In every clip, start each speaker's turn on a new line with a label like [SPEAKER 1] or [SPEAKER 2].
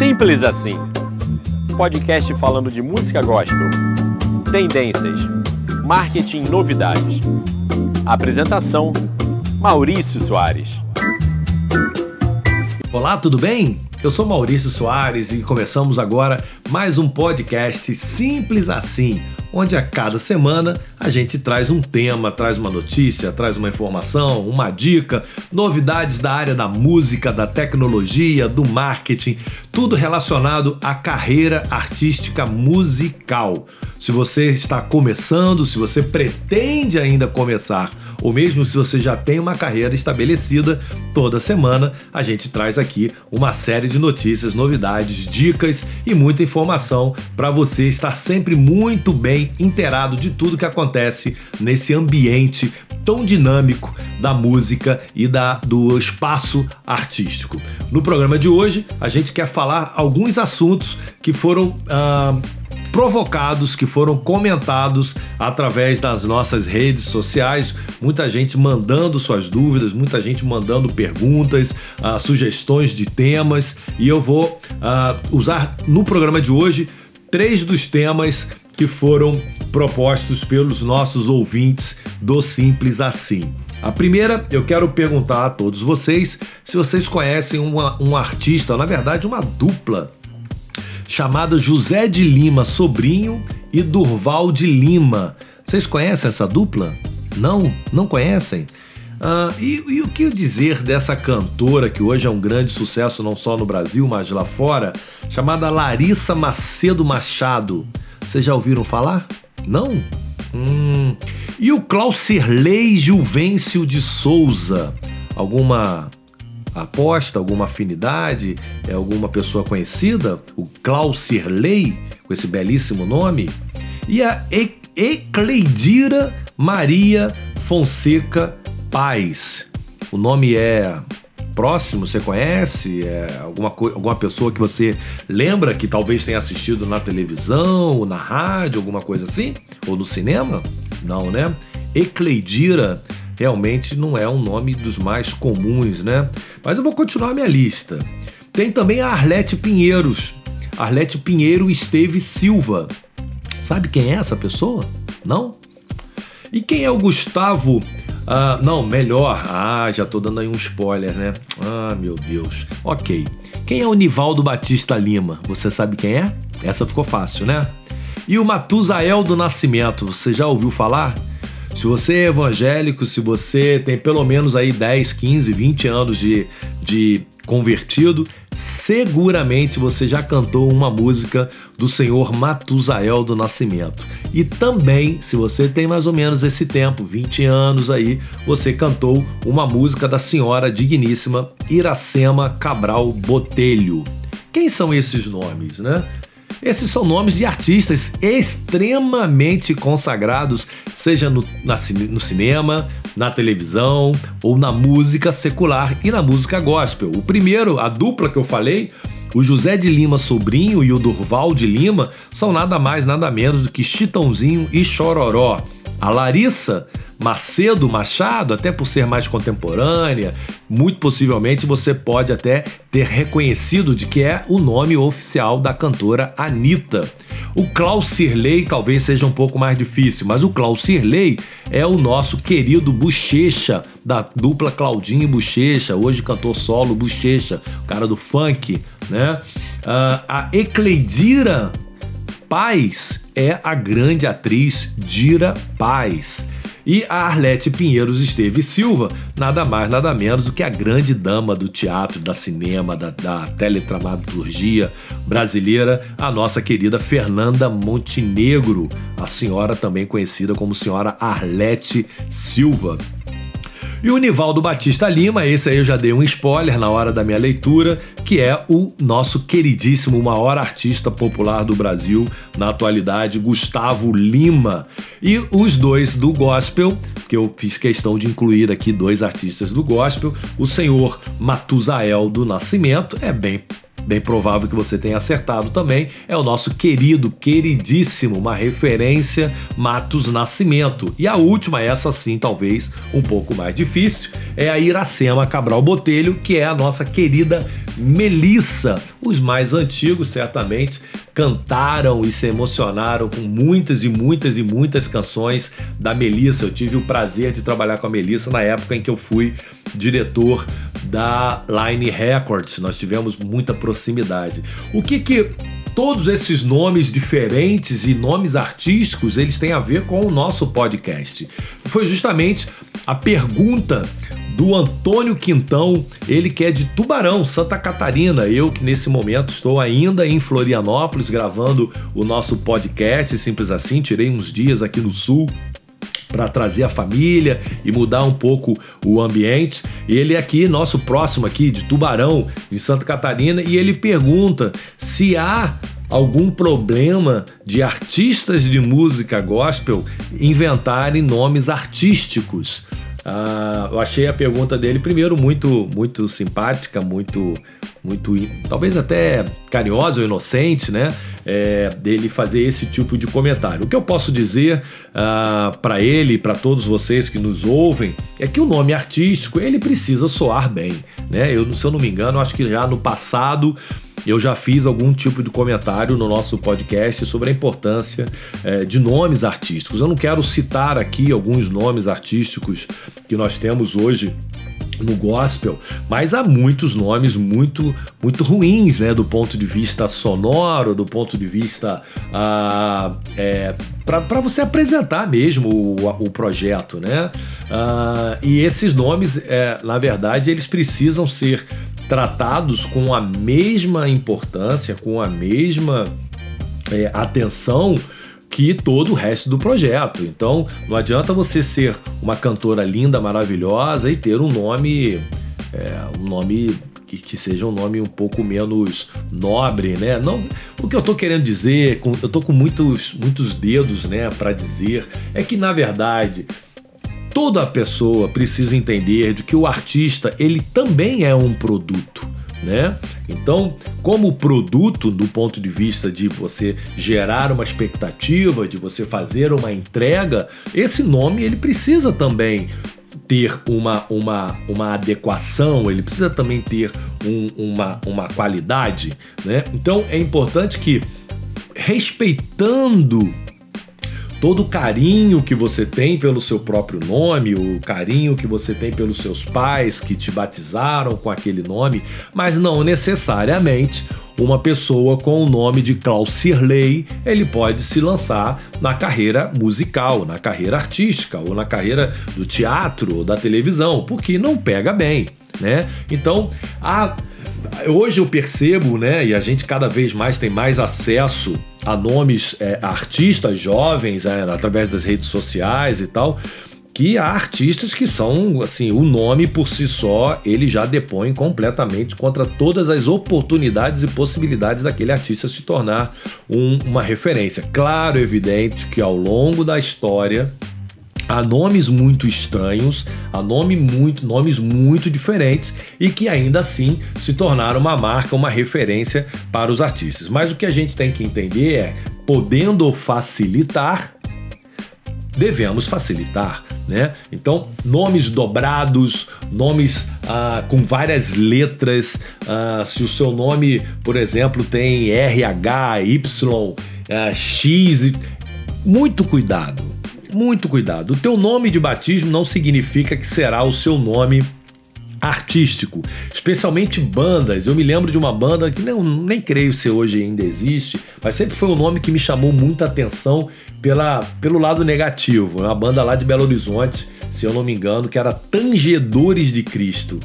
[SPEAKER 1] Simples assim. Podcast falando de música gospel, tendências, marketing novidades. Apresentação: Maurício Soares.
[SPEAKER 2] Olá, tudo bem? Eu sou Maurício Soares e começamos agora mais um podcast Simples Assim, onde a cada semana a gente traz um tema, traz uma notícia, traz uma informação, uma dica, novidades da área da música, da tecnologia, do marketing, tudo relacionado à carreira artística musical. Se você está começando, se você pretende ainda começar, ou mesmo se você já tem uma carreira estabelecida, toda semana a gente traz aqui uma série de notícias, novidades, dicas e muita informação para você estar sempre muito bem inteirado de tudo que acontece nesse ambiente tão dinâmico da música e da, do espaço artístico. No programa de hoje, a gente quer falar alguns assuntos que foram. Uh, provocados, que foram comentados através das nossas redes sociais. Muita gente mandando suas dúvidas, muita gente mandando perguntas, uh, sugestões de temas. E eu vou uh, usar no programa de hoje três dos temas que foram propostos pelos nossos ouvintes do Simples Assim. A primeira, eu quero perguntar a todos vocês se vocês conhecem uma, um artista, na verdade, uma dupla, chamada José de Lima Sobrinho e Durval de Lima. Vocês conhecem essa dupla? Não? Não conhecem? Ah, e, e, o que dizer dessa cantora que hoje é um grande sucesso não só no Brasil, mas lá fora, chamada Larissa Macedo Machado? Vocês já ouviram falar? Não? Hum. E o Claucirley Juvencio de Souza? Alguma aposta, alguma afinidade? É alguma pessoa conhecida? O Claucirley, com esse belíssimo nome? E a e Ecleidira Maria Fonseca Paz. O nome é próximo, você conhece? É alguma, alguma pessoa que você lembra que talvez tenha assistido na televisão, ou na rádio, alguma coisa assim? Ou no cinema? Não, né? Ecleidira realmente não é um nome dos mais comuns, né? Mas eu vou continuar a minha lista. Tem também a Arlete Pinheiros. Arlete Pinheiro Esteve Silva. Sabe quem é essa pessoa? Não? E quem é o Gustavo ah, não, melhor. Ah, já tô dando aí um spoiler, né? Ah, meu Deus. Ok. Quem é o Nivaldo Batista Lima? Você sabe quem é? Essa ficou fácil, né? E o Matusael do Nascimento, você já ouviu falar? Se você é evangélico, se você tem pelo menos aí 10, 15, 20 anos de, de convertido, seguramente você já cantou uma música do senhor Matusael do Nascimento. E também, se você tem mais ou menos esse tempo, 20 anos aí, você cantou uma música da senhora digníssima Iracema Cabral Botelho. Quem são esses nomes, né? Esses são nomes de artistas extremamente consagrados, seja no, na, no cinema, na televisão ou na música secular e na música gospel. O primeiro, a dupla que eu falei, o José de Lima Sobrinho e o Durval de Lima são nada mais, nada menos do que Chitãozinho e Chororó. A Larissa Macedo Machado, até por ser mais contemporânea, muito possivelmente você pode até ter reconhecido de que é o nome oficial da cantora Anitta. O Klaus Sirley talvez seja um pouco mais difícil, mas o Klaus Sirley é o nosso querido Bochecha, da dupla Claudinho e Bochecha, hoje cantor solo Bochecha, o cara do funk, né? Uh, a Ecleidira Paz é a grande atriz Dira Paz. E a Arlete Pinheiros Esteve Silva, nada mais, nada menos do que a grande dama do teatro, da cinema, da, da teletramaturgia brasileira, a nossa querida Fernanda Montenegro, a senhora também conhecida como senhora Arlete Silva. E o Nivaldo Batista Lima, esse aí eu já dei um spoiler na hora da minha leitura, que é o nosso queridíssimo maior artista popular do Brasil na atualidade, Gustavo Lima. E os dois do gospel, que eu fiz questão de incluir aqui dois artistas do gospel, o senhor Matusael do Nascimento, é bem bem provável que você tenha acertado também, é o nosso querido, queridíssimo, uma referência Matos Nascimento. E a última, essa sim, talvez um pouco mais difícil, é a Iracema Cabral Botelho, que é a nossa querida Melissa. Os mais antigos, certamente, cantaram e se emocionaram com muitas e muitas e muitas canções da Melissa. Eu tive o prazer de trabalhar com a Melissa na época em que eu fui diretor da Line Records. Nós tivemos muita proximidade. O que que todos esses nomes diferentes e nomes artísticos, eles têm a ver com o nosso podcast. Foi justamente a pergunta do Antônio Quintão, ele que é de Tubarão, Santa Catarina. Eu que nesse momento estou ainda em Florianópolis gravando o nosso podcast, simples assim, tirei uns dias aqui no sul para trazer a família e mudar um pouco o ambiente. Ele é aqui, nosso próximo aqui de Tubarão, de Santa Catarina, e ele pergunta se há algum problema de artistas de música gospel inventarem nomes artísticos. Ah, eu achei a pergunta dele primeiro muito muito simpática, muito muito talvez até carinhosa ou inocente, né? É, dele fazer esse tipo de comentário. O que eu posso dizer ah, para ele e para todos vocês que nos ouvem é que o nome artístico ele precisa soar bem, né? Eu, se eu não me engano, acho que já no passado eu já fiz algum tipo de comentário no nosso podcast sobre a importância é, de nomes artísticos. Eu não quero citar aqui alguns nomes artísticos que nós temos hoje no gospel, mas há muitos nomes muito muito ruins, né, do ponto de vista sonoro, do ponto de vista ah, é, para você apresentar mesmo o, o projeto, né? Ah, e esses nomes, é, na verdade, eles precisam ser tratados com a mesma importância, com a mesma é, atenção que todo o resto do projeto. Então, não adianta você ser uma cantora linda, maravilhosa e ter um nome, é, um nome que, que, seja um nome um pouco menos nobre, né? Não, o que eu tô querendo dizer, eu tô com muitos, muitos dedos, né, para dizer, é que na verdade toda pessoa precisa entender de que o artista ele também é um produto. Né? Então, como produto, do ponto de vista de você gerar uma expectativa, de você fazer uma entrega, esse nome ele precisa também ter uma, uma, uma adequação, ele precisa também ter um, uma, uma qualidade, né? Então é importante que respeitando todo o carinho que você tem pelo seu próprio nome, o carinho que você tem pelos seus pais que te batizaram com aquele nome, mas não necessariamente uma pessoa com o nome de Klaus Sirley, ele pode se lançar na carreira musical, na carreira artística, ou na carreira do teatro ou da televisão, porque não pega bem, né? Então, a hoje eu percebo, né, e a gente cada vez mais tem mais acesso a nomes, é, artistas jovens, é, através das redes sociais e tal, que há artistas que são, assim, o nome por si só, ele já depõe completamente contra todas as oportunidades e possibilidades daquele artista se tornar um, uma referência. Claro, evidente que ao longo da história há nomes muito estranhos, há nome muito, nomes muito diferentes e que ainda assim se tornaram uma marca, uma referência para os artistas. Mas o que a gente tem que entender é, podendo facilitar, devemos facilitar, né? Então, nomes dobrados, nomes ah, com várias letras, ah, se o seu nome, por exemplo, tem RH, Y, ah, X, muito cuidado muito cuidado. O teu nome de batismo não significa que será o seu nome artístico, especialmente bandas. Eu me lembro de uma banda que não, nem creio se hoje ainda existe, mas sempre foi um nome que me chamou muita atenção pela, pelo lado negativo. Uma banda lá de Belo Horizonte, se eu não me engano, que era Tangedores de Cristo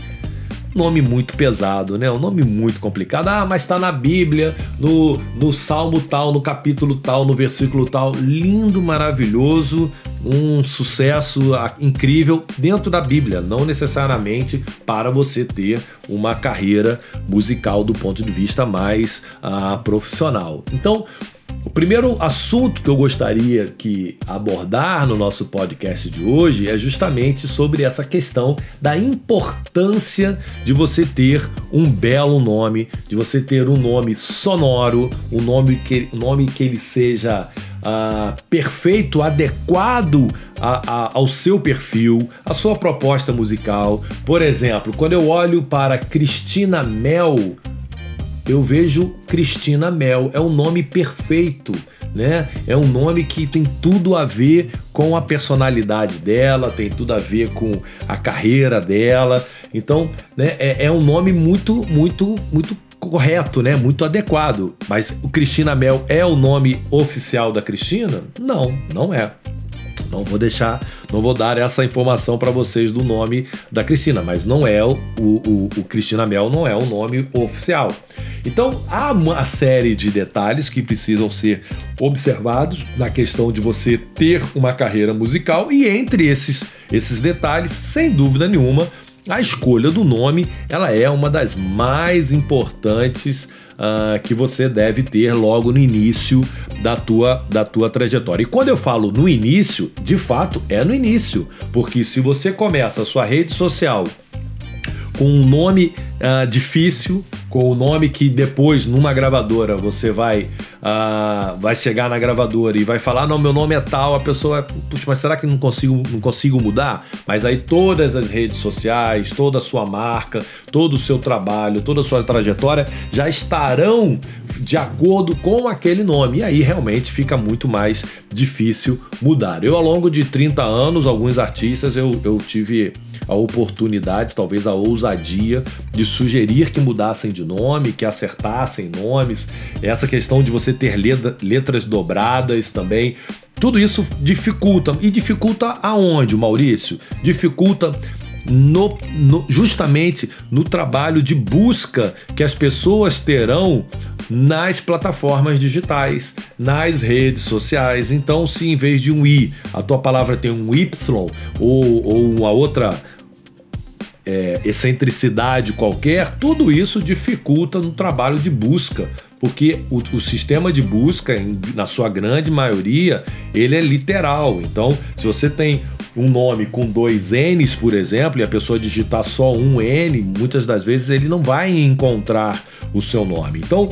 [SPEAKER 2] nome muito pesado, né? Um nome muito complicado. Ah, mas está na Bíblia, no, no Salmo tal, no capítulo tal, no versículo tal. Lindo, maravilhoso, um sucesso ah, incrível dentro da Bíblia, não necessariamente para você ter uma carreira musical do ponto de vista mais ah, profissional. Então, o primeiro assunto que eu gostaria que abordar no nosso podcast de hoje é justamente sobre essa questão da importância de você ter um belo nome, de você ter um nome sonoro, um nome que, um nome que ele seja uh, perfeito, adequado a, a, ao seu perfil, à sua proposta musical. Por exemplo, quando eu olho para Cristina Mel, eu vejo Cristina Mel, é um nome perfeito, né? É um nome que tem tudo a ver com a personalidade dela, tem tudo a ver com a carreira dela. Então, né, é, é um nome muito, muito, muito correto, né? Muito adequado. Mas o Cristina Mel é o nome oficial da Cristina? Não, não é. Não vou deixar, não vou dar essa informação para vocês do nome da Cristina, mas não é o, o, o Cristina Mel não é o nome oficial. Então há uma série de detalhes que precisam ser observados na questão de você ter uma carreira musical e entre esses esses detalhes, sem dúvida nenhuma, a escolha do nome ela é uma das mais importantes uh, que você deve ter logo no início da tua, da tua trajetória. E quando eu falo no início, de fato é no início, porque se você começa a sua rede social com um nome uh, difícil, com o nome que depois, numa gravadora, você vai, uh, vai chegar na gravadora e vai falar: não, meu nome é tal, a pessoa, puxa, mas será que não consigo, não consigo mudar? Mas aí todas as redes sociais, toda a sua marca, todo o seu trabalho, toda a sua trajetória já estarão de acordo com aquele nome. E aí realmente fica muito mais difícil mudar. Eu, ao longo de 30 anos, alguns artistas, eu, eu tive a oportunidade, talvez a ousadia, de sugerir que mudassem de nome, que acertassem nomes. Essa questão de você ter letras dobradas também. Tudo isso dificulta. E dificulta aonde, Maurício? Dificulta no, no, justamente no trabalho de busca que as pessoas terão nas plataformas digitais, nas redes sociais. Então, se em vez de um i, a tua palavra tem um y ou, ou uma outra é, excentricidade qualquer, tudo isso dificulta no trabalho de busca, porque o, o sistema de busca, em, na sua grande maioria, ele é literal. Então, se você tem um nome com dois N's, por exemplo, e a pessoa digitar só um N, muitas das vezes ele não vai encontrar o seu nome. Então,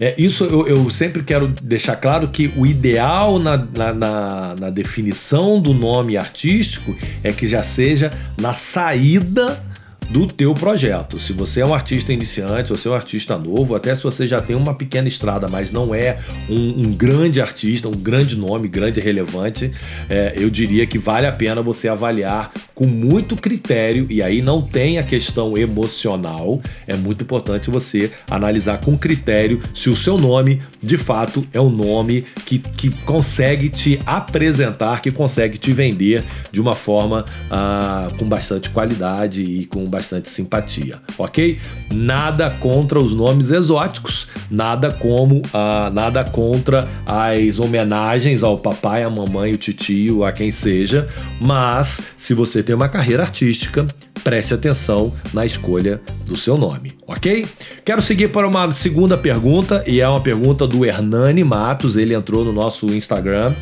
[SPEAKER 2] é, isso eu, eu, sempre quero deixar claro que o ideal na, na, na, na definição do nome artístico é que já seja na saída do teu projeto. Se você é um artista iniciante, se você é um artista novo, até se você já tem uma pequena estrada, mas não é um, um grande artista, um grande nome, grande relevante, é, eu diria que vale a pena você avaliar com muito critério, e aí não tem a questão emocional, é muito importante você analisar com critério se o seu nome de fato é um nome que, que consegue te apresentar, que consegue te vender de uma forma ah, com bastante qualidade e com bastante simpatia, ok? Nada contra os nomes exóticos, nada como ah, nada contra as homenagens ao papai, à mamãe, o titio, a quem seja, mas se você tem uma carreira artística, preste atenção na escolha do seu nome, ok? Quero seguir para uma segunda pergunta e é uma pergunta do Hernani Matos. Ele entrou no nosso Instagram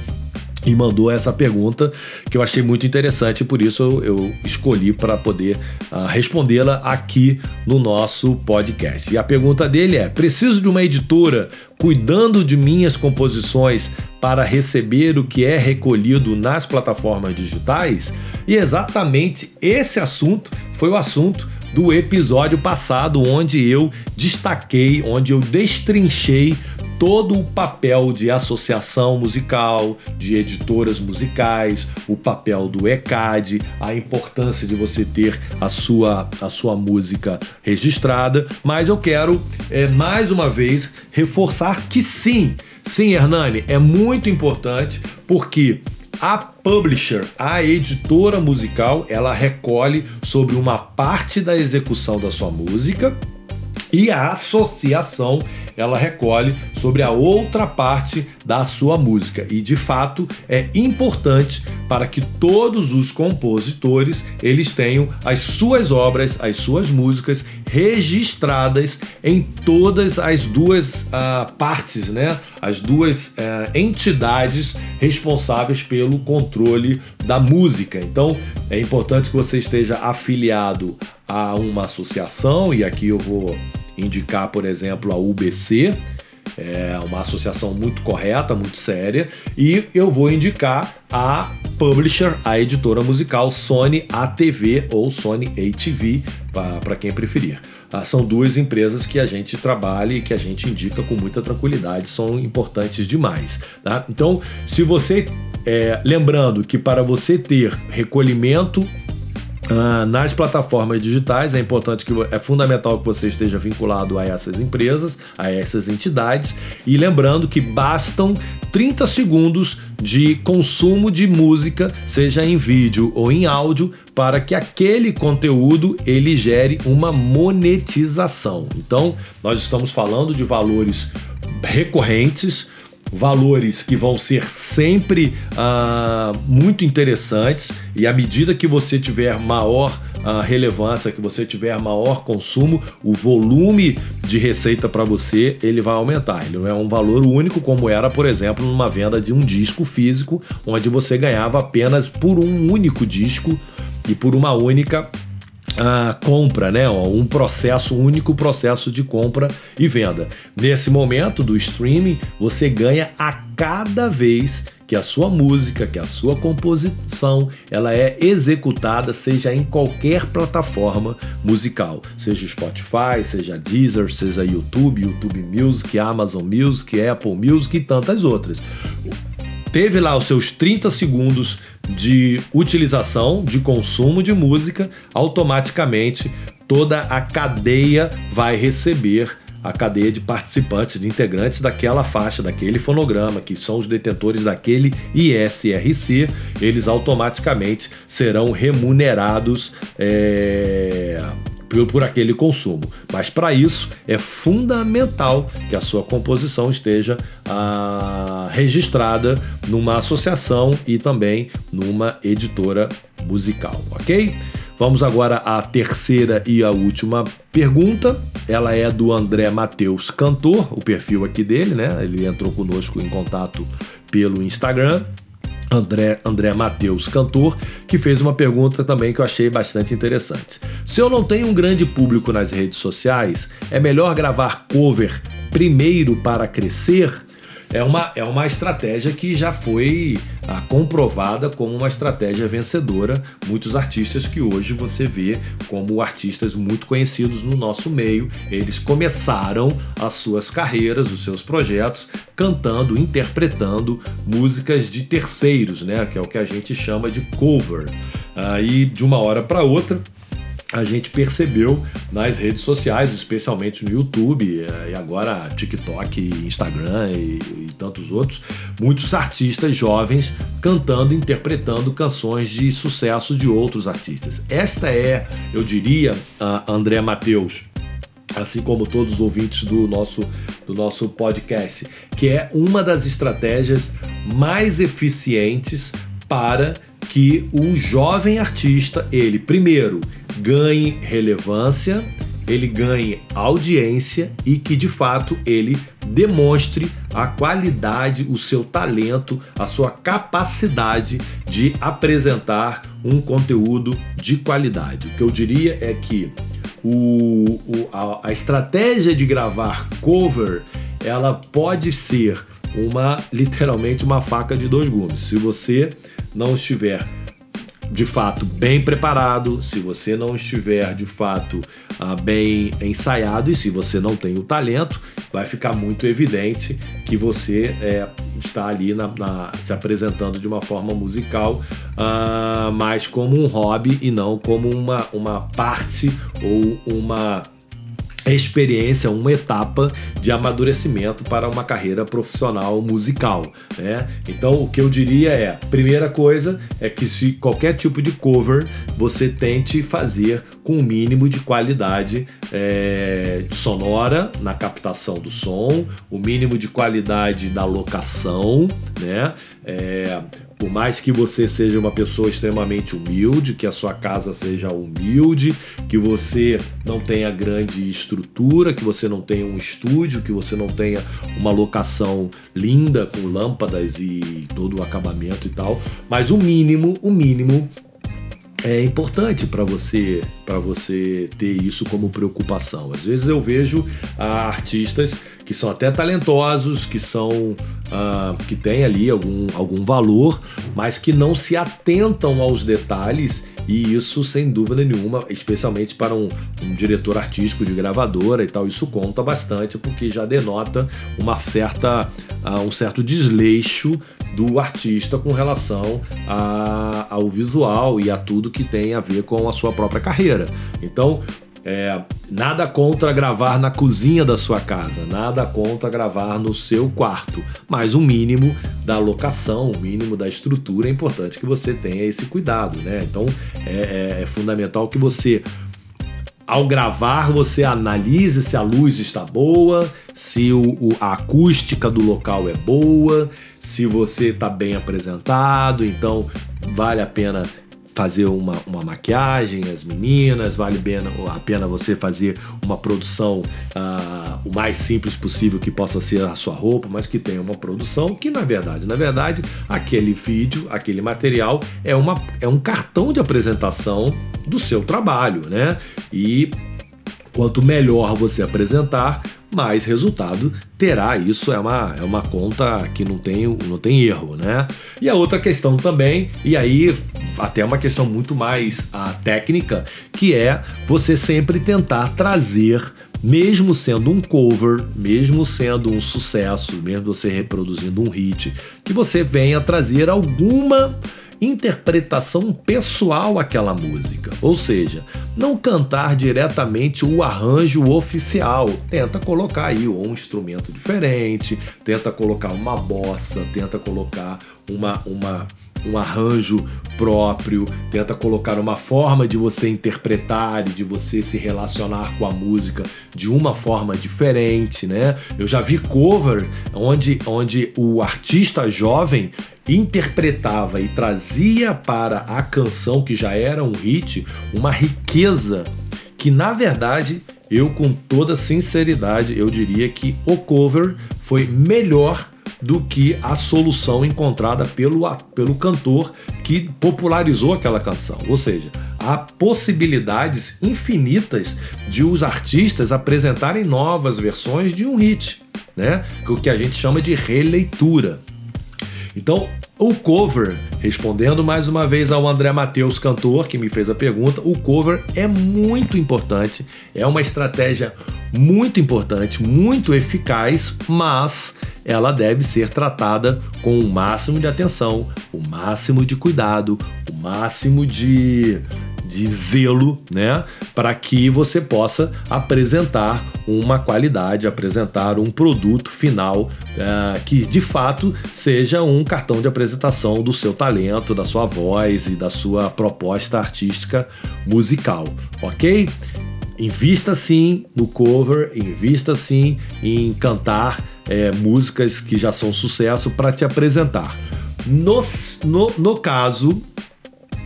[SPEAKER 2] e mandou essa pergunta que eu achei muito interessante, por isso eu, escolhi para poder uh, respondê-la aqui no nosso podcast. E a pergunta dele é: preciso de uma editora cuidando de minhas composições para receber o que é recolhido nas plataformas digitais? E exatamente esse assunto foi o assunto do episódio passado, onde eu destaquei, onde eu destrinchei todo o papel de associação musical, de editoras musicais, o papel do ECAD, a importância de você ter a sua, a sua música registrada, mas eu quero é, mais uma vez reforçar que sim, sim, Hernani, é muito importante porque a publisher, a editora musical, ela recolhe sobre uma parte da execução da sua música e a associação ela recolhe sobre a outra parte da sua música e de fato é importante para que todos os compositores eles tenham as suas obras, as suas músicas registradas em todas as duas uh, partes, né? As duas uh, entidades responsáveis pelo controle da música. Então é importante que você esteja afiliado a uma associação e aqui eu vou indicar, por exemplo, a UBC, é uma associação muito correta, muito séria, e eu vou indicar a publisher, a editora musical Sony ATV ou Sony ATV, para quem preferir. Ah, são duas empresas que a gente trabalha e que a gente indica com muita tranquilidade, são importantes demais. Tá? Então, se você. É, lembrando que para você ter recolhimento Uh, nas plataformas digitais é importante que é fundamental que você esteja vinculado a essas empresas, a essas entidades e lembrando que bastam 30 segundos de consumo de música, seja em vídeo ou em áudio, para que aquele conteúdo ele gere uma monetização. Então, nós estamos falando de valores recorrentes, valores que vão ser sempre uh, muito interessantes e à medida que você tiver maior uh, relevância, que você tiver maior consumo, o volume de receita para você ele vai aumentar. Ele não é um valor único como era, por exemplo, numa venda de um disco físico, onde você ganhava apenas por um único disco e por uma única a compra, né? Um processo, um único processo de compra e venda. Nesse momento do streaming, você ganha a cada vez que a sua música, que a sua composição, ela é executada, seja em qualquer plataforma musical, seja Spotify, seja Deezer, seja YouTube, YouTube Music, Amazon Music, Apple Music e tantas outras. Teve lá os seus 30 segundos de utilização, de consumo de música, automaticamente toda a cadeia vai receber a cadeia de participantes, de integrantes daquela faixa, daquele fonograma, que são os detentores daquele ISRC, eles automaticamente serão remunerados é, por, aquele consumo. Mas para isso é fundamental que a sua composição esteja ah, registrada numa associação e também numa editora musical, ok? Vamos agora à terceira e a última pergunta. Ela é do André Matheus Cantor, o perfil aqui dele, né? Ele entrou conosco em contato pelo Instagram. André, André Matheus, cantor, que fez uma pergunta também que eu achei bastante interessante. Se eu não tenho um grande público nas redes sociais, é melhor gravar cover primeiro para crescer? É uma, é uma estratégia que já foi ah, comprovada como uma estratégia vencedora. Muitos artistas que hoje você vê como artistas muito conhecidos no nosso meio, eles começaram as suas carreiras, os seus projetos, cantando, interpretando músicas de terceiros, né? Que é o que a gente chama de cover. Aí, de uma hora para outra, a gente percebeu nas redes sociais, especialmente no YouTube eh, e agora TikTok, Instagram e, e, tantos outros, muitos artistas jovens cantando, interpretando canções de sucesso de outros artistas. Esta é, eu diria, André Mateus, assim como todos os ouvintes do nosso, do nosso podcast, que é uma das estratégias mais eficientes para que o jovem artista, ele primeiro ganhe relevância, ele ganhe audiência e que de fato ele demonstre a qualidade, o seu talento, a sua capacidade de apresentar um conteúdo de qualidade. O que eu diria é que o, o a, a estratégia de gravar cover ela pode ser uma literalmente uma faca de dois gumes. Se você não estiver de fato bem preparado, se você não estiver de fato ah, bem ensaiado e se você não tem o talento, vai ficar muito evidente que você é, está ali na, na, se apresentando de uma forma musical, uh, mais como um hobby e não como uma, uma parte ou uma experiência, uma etapa de amadurecimento para uma carreira profissional musical, né? Então, o que eu diria é, primeira coisa é que se qualquer tipo de cover você tente fazer com o um mínimo de qualidade é, sonora na captação do som, o mínimo de qualidade da locação, né? É, por mais que você seja uma pessoa extremamente humilde, que a sua casa seja humilde, que você não tenha grande estrutura, que você não tenha um estúdio, que você não tenha uma locação linda com lâmpadas e todo o acabamento e tal, mas o mínimo, o mínimo é importante para você para você ter isso como preocupação. Às vezes eu vejo artistas que são até talentosos, que são ah, que têm ali algum, algum valor, mas que não se atentam aos detalhes e isso sem dúvida nenhuma, especialmente para um, um diretor artístico de gravadora e tal, isso conta bastante porque já denota uma certa uh, um certo desleixo do artista com relação a, ao visual e a tudo que tem a ver com a sua própria carreira. Então, é, nada contra gravar na cozinha da sua casa, nada contra gravar no seu quarto, mas o mínimo da locação, o mínimo da estrutura é importante que você tenha esse cuidado, né? Então é, é, é fundamental que você ao gravar, você analise se a luz está boa, se o, o, a acústica do local é boa, se você está bem apresentado, então vale a pena fazer uma, uma maquiagem, as meninas, vale a pena você fazer uma produção uh, o mais simples possível que possa ser a sua roupa, mas que tenha uma produção que na verdade, na verdade, aquele vídeo, aquele material é, uma, é um cartão de apresentação do seu trabalho, né? E quanto melhor você apresentar, mais resultado terá. Isso é uma, é uma conta que não tem, não tem erro, né? E a outra questão também, e aí até uma questão muito mais a técnica, que é você sempre tentar trazer mesmo sendo um cover, mesmo sendo um sucesso, mesmo você reproduzindo um hit, que você venha trazer alguma interpretação pessoal àquela música. Ou seja, não cantar diretamente o arranjo oficial. Tenta colocar aí um instrumento diferente, tenta colocar uma bossa, tenta colocar uma, uma um arranjo próprio, tenta colocar uma forma de você interpretar e de você se relacionar com a música de uma forma diferente, né? Eu já vi cover onde, onde o artista jovem interpretava e trazia para a canção que já era um hit uma riqueza que na verdade eu com toda sinceridade eu diria que o cover foi melhor do que a solução encontrada pelo, pelo cantor que popularizou aquela canção. Ou seja, há possibilidades infinitas de os artistas apresentarem novas versões de um hit, né? O que a gente chama de releitura. Então, o cover, respondendo mais uma vez ao André Matheus, cantor, que me fez a pergunta, o cover é muito importante, é uma estratégia muito importante, muito eficaz, mas ela deve ser tratada com o máximo de atenção, o máximo de cuidado, o máximo de de zelo, né, para que você possa apresentar uma qualidade, apresentar um produto final uh, que de fato seja um cartão de apresentação do seu talento, da sua voz e da sua proposta artística musical, ok? Invista sim no cover, invista sim em cantar é, músicas que já são sucesso para te apresentar. No, no, no caso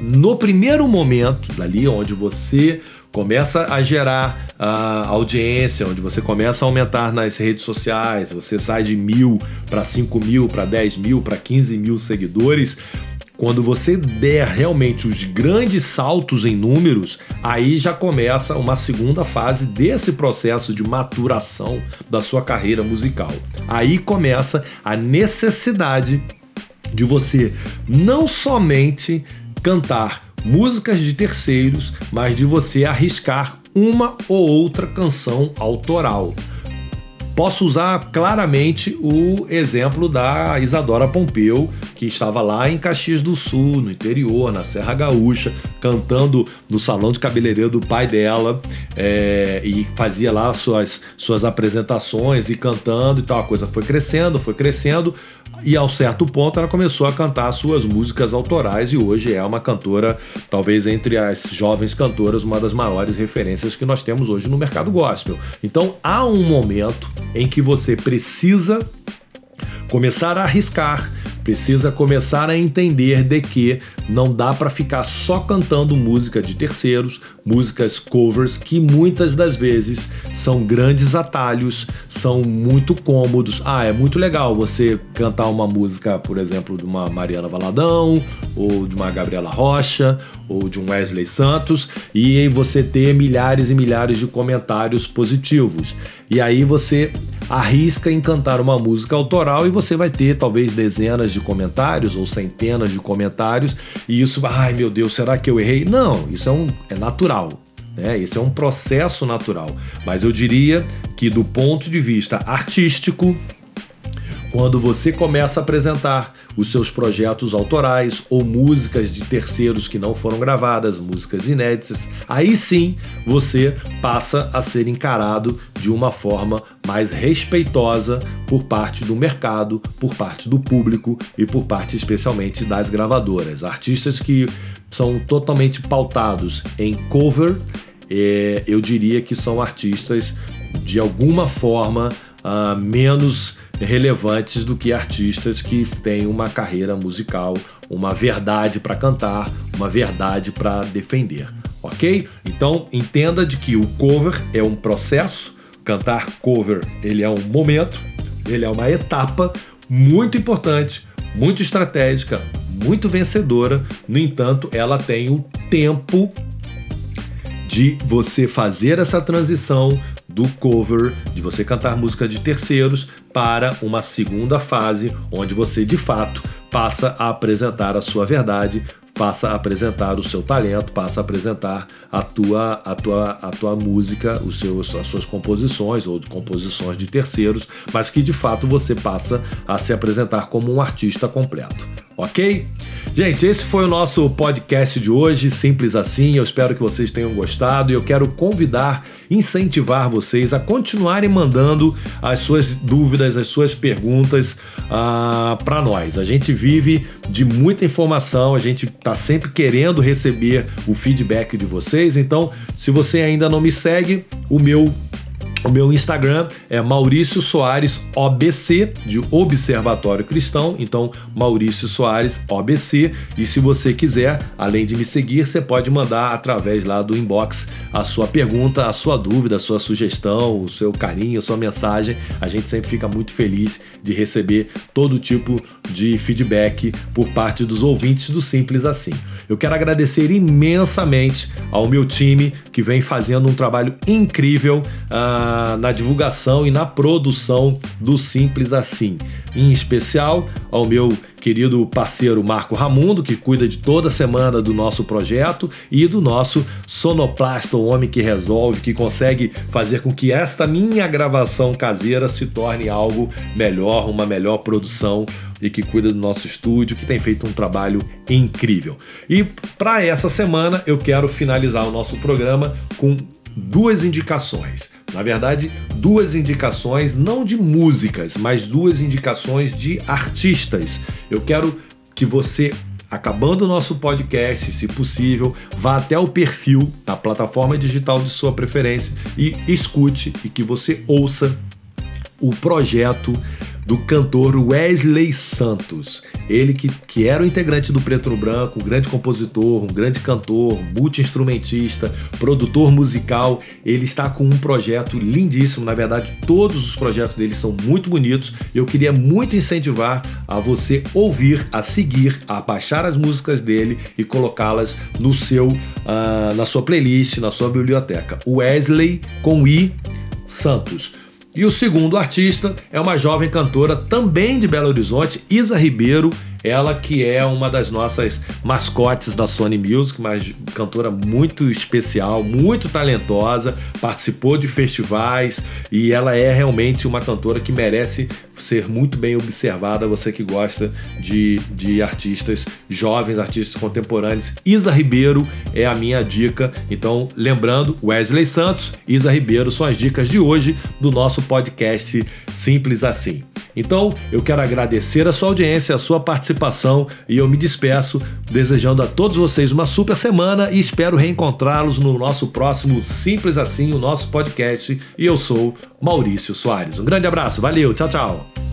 [SPEAKER 2] no primeiro momento, dali onde você começa a gerar uh, audiência, onde você começa a aumentar nas redes sociais, você sai de mil para cinco mil, para dez mil, para quinze mil seguidores. Quando você der realmente os grandes saltos em números, aí já começa uma segunda fase desse processo de maturação da sua carreira musical. Aí começa a necessidade de você não somente cantar músicas de terceiros, mas de você arriscar uma ou outra canção autoral. Posso usar claramente o exemplo da Isadora Pompeu, que estava lá em Caxias do Sul, no interior, na Serra Gaúcha, cantando no salão de cabeleireiro do pai dela, é, e fazia lá suas, suas apresentações e cantando e tal. A coisa foi crescendo, foi crescendo e ao certo ponto ela começou a cantar suas músicas autorais e hoje é uma cantora, talvez entre as jovens cantoras, uma das maiores referências que nós temos hoje no mercado gospel. Então há um momento em que você precisa começar a arriscar, precisa começar a entender de que não dá para ficar só cantando música de terceiros, músicas covers que muitas das vezes são grandes atalhos, são muito cômodos. Ah, é muito legal você cantar uma música, por exemplo, de uma Mariana Valadão, ou de uma Gabriela Rocha, ou de um Wesley Santos, e você ter milhares e milhares de comentários positivos. E aí você arrisca em cantar uma música autoral e você vai ter talvez dezenas de comentários ou centenas de comentários, e isso, ai meu Deus, será que eu errei? Não, isso é, um, é natural. Né? Esse é um processo natural. Mas eu diria que, do ponto de vista artístico, quando você começa a apresentar os seus projetos autorais ou músicas de terceiros que não foram gravadas, músicas inéditas, aí sim você passa a ser encarado de uma forma mais respeitosa por parte do mercado, por parte do público e por parte especialmente das gravadoras. Artistas que são totalmente pautados em cover, é, eu diria que são artistas de alguma forma uh, menos relevantes do que artistas que têm uma carreira musical, uma verdade para cantar, uma verdade para defender, ok? Então entenda de que o cover é um processo, cantar cover ele é um momento, ele é uma etapa muito importante, muito estratégica, muito vencedora. No entanto, ela tem o tempo de você fazer essa transição do cover, de você cantar música de terceiros para uma segunda fase onde você de fato passa a apresentar a sua verdade, passa a apresentar o seu talento, passa a apresentar a tua, a tua, a tua música, os seus, as suas composições ou composições de terceiros, mas que de fato você passa a se apresentar como um artista completo, ok? Gente, esse foi o nosso podcast de hoje, simples assim. Eu espero que vocês tenham gostado e eu quero convidar, incentivar vocês a continuarem mandando as suas dúvidas, as suas perguntas ah, para nós. A gente vive de muita informação, a gente está sempre querendo receber o feedback de vocês. Então, se você ainda não me segue, o meu o meu Instagram é Maurício Soares OBC, de Observatório Cristão. Então, Maurício Soares OBC. E se você quiser, além de me seguir, você pode mandar através lá do inbox a sua pergunta, a sua dúvida, a sua sugestão, o seu carinho, a sua mensagem. A gente sempre fica muito feliz de receber todo tipo de feedback por parte dos ouvintes do Simples Assim. Eu quero agradecer imensamente ao meu time que vem fazendo um trabalho incrível. Uh, na, divulgação e na produção do Simples Assim. Em especial ao meu querido parceiro Marco Ramundo, que cuida de toda semana do nosso projeto, e do nosso sonoplasta, o homem que resolve, que consegue fazer com que esta minha gravação caseira se torne algo melhor, uma melhor produção e que cuida do nosso estúdio, que tem feito um trabalho incrível. E para essa semana eu quero finalizar o nosso programa com duas indicações. Na verdade, duas indicações não de músicas, mas duas indicações de artistas. Eu quero que você acabando o nosso podcast, se possível, vá até o perfil da plataforma digital de sua preferência e escute e que você ouça o projeto do cantor Wesley Santos. Ele que, que era o integrante do Preto no Branco, um grande compositor, um grande cantor, multi-instrumentista, produtor musical. Ele está com um projeto lindíssimo. Na verdade, todos os projetos dele são muito bonitos. Eu queria muito incentivar a você ouvir, a seguir, a baixar as músicas dele e colocá-las no seu, uh, na sua playlist, na sua biblioteca. Wesley com I Santos. E o segundo artista é uma jovem cantora também de Belo Horizonte, Isa Ribeiro, ela que é uma das nossas mascotes da Sony Music, mas cantora muito especial, muito talentosa, participou de festivais e ela é realmente uma cantora que merece ser muito bem observada. Você que gosta de, de artistas jovens, artistas contemporâneos, Isa Ribeiro é a minha dica. Então, lembrando, Wesley Santos, Isa Ribeiro são as dicas de hoje do nosso podcast Simples Assim. Então, eu quero agradecer a sua audiência, a sua participação e eu me despeço desejando a todos vocês uma super semana e espero reencontrá-los no nosso próximo Simples Assim, o nosso podcast. E eu sou Maurício Soares. Um grande abraço, valeu, tchau, tchau.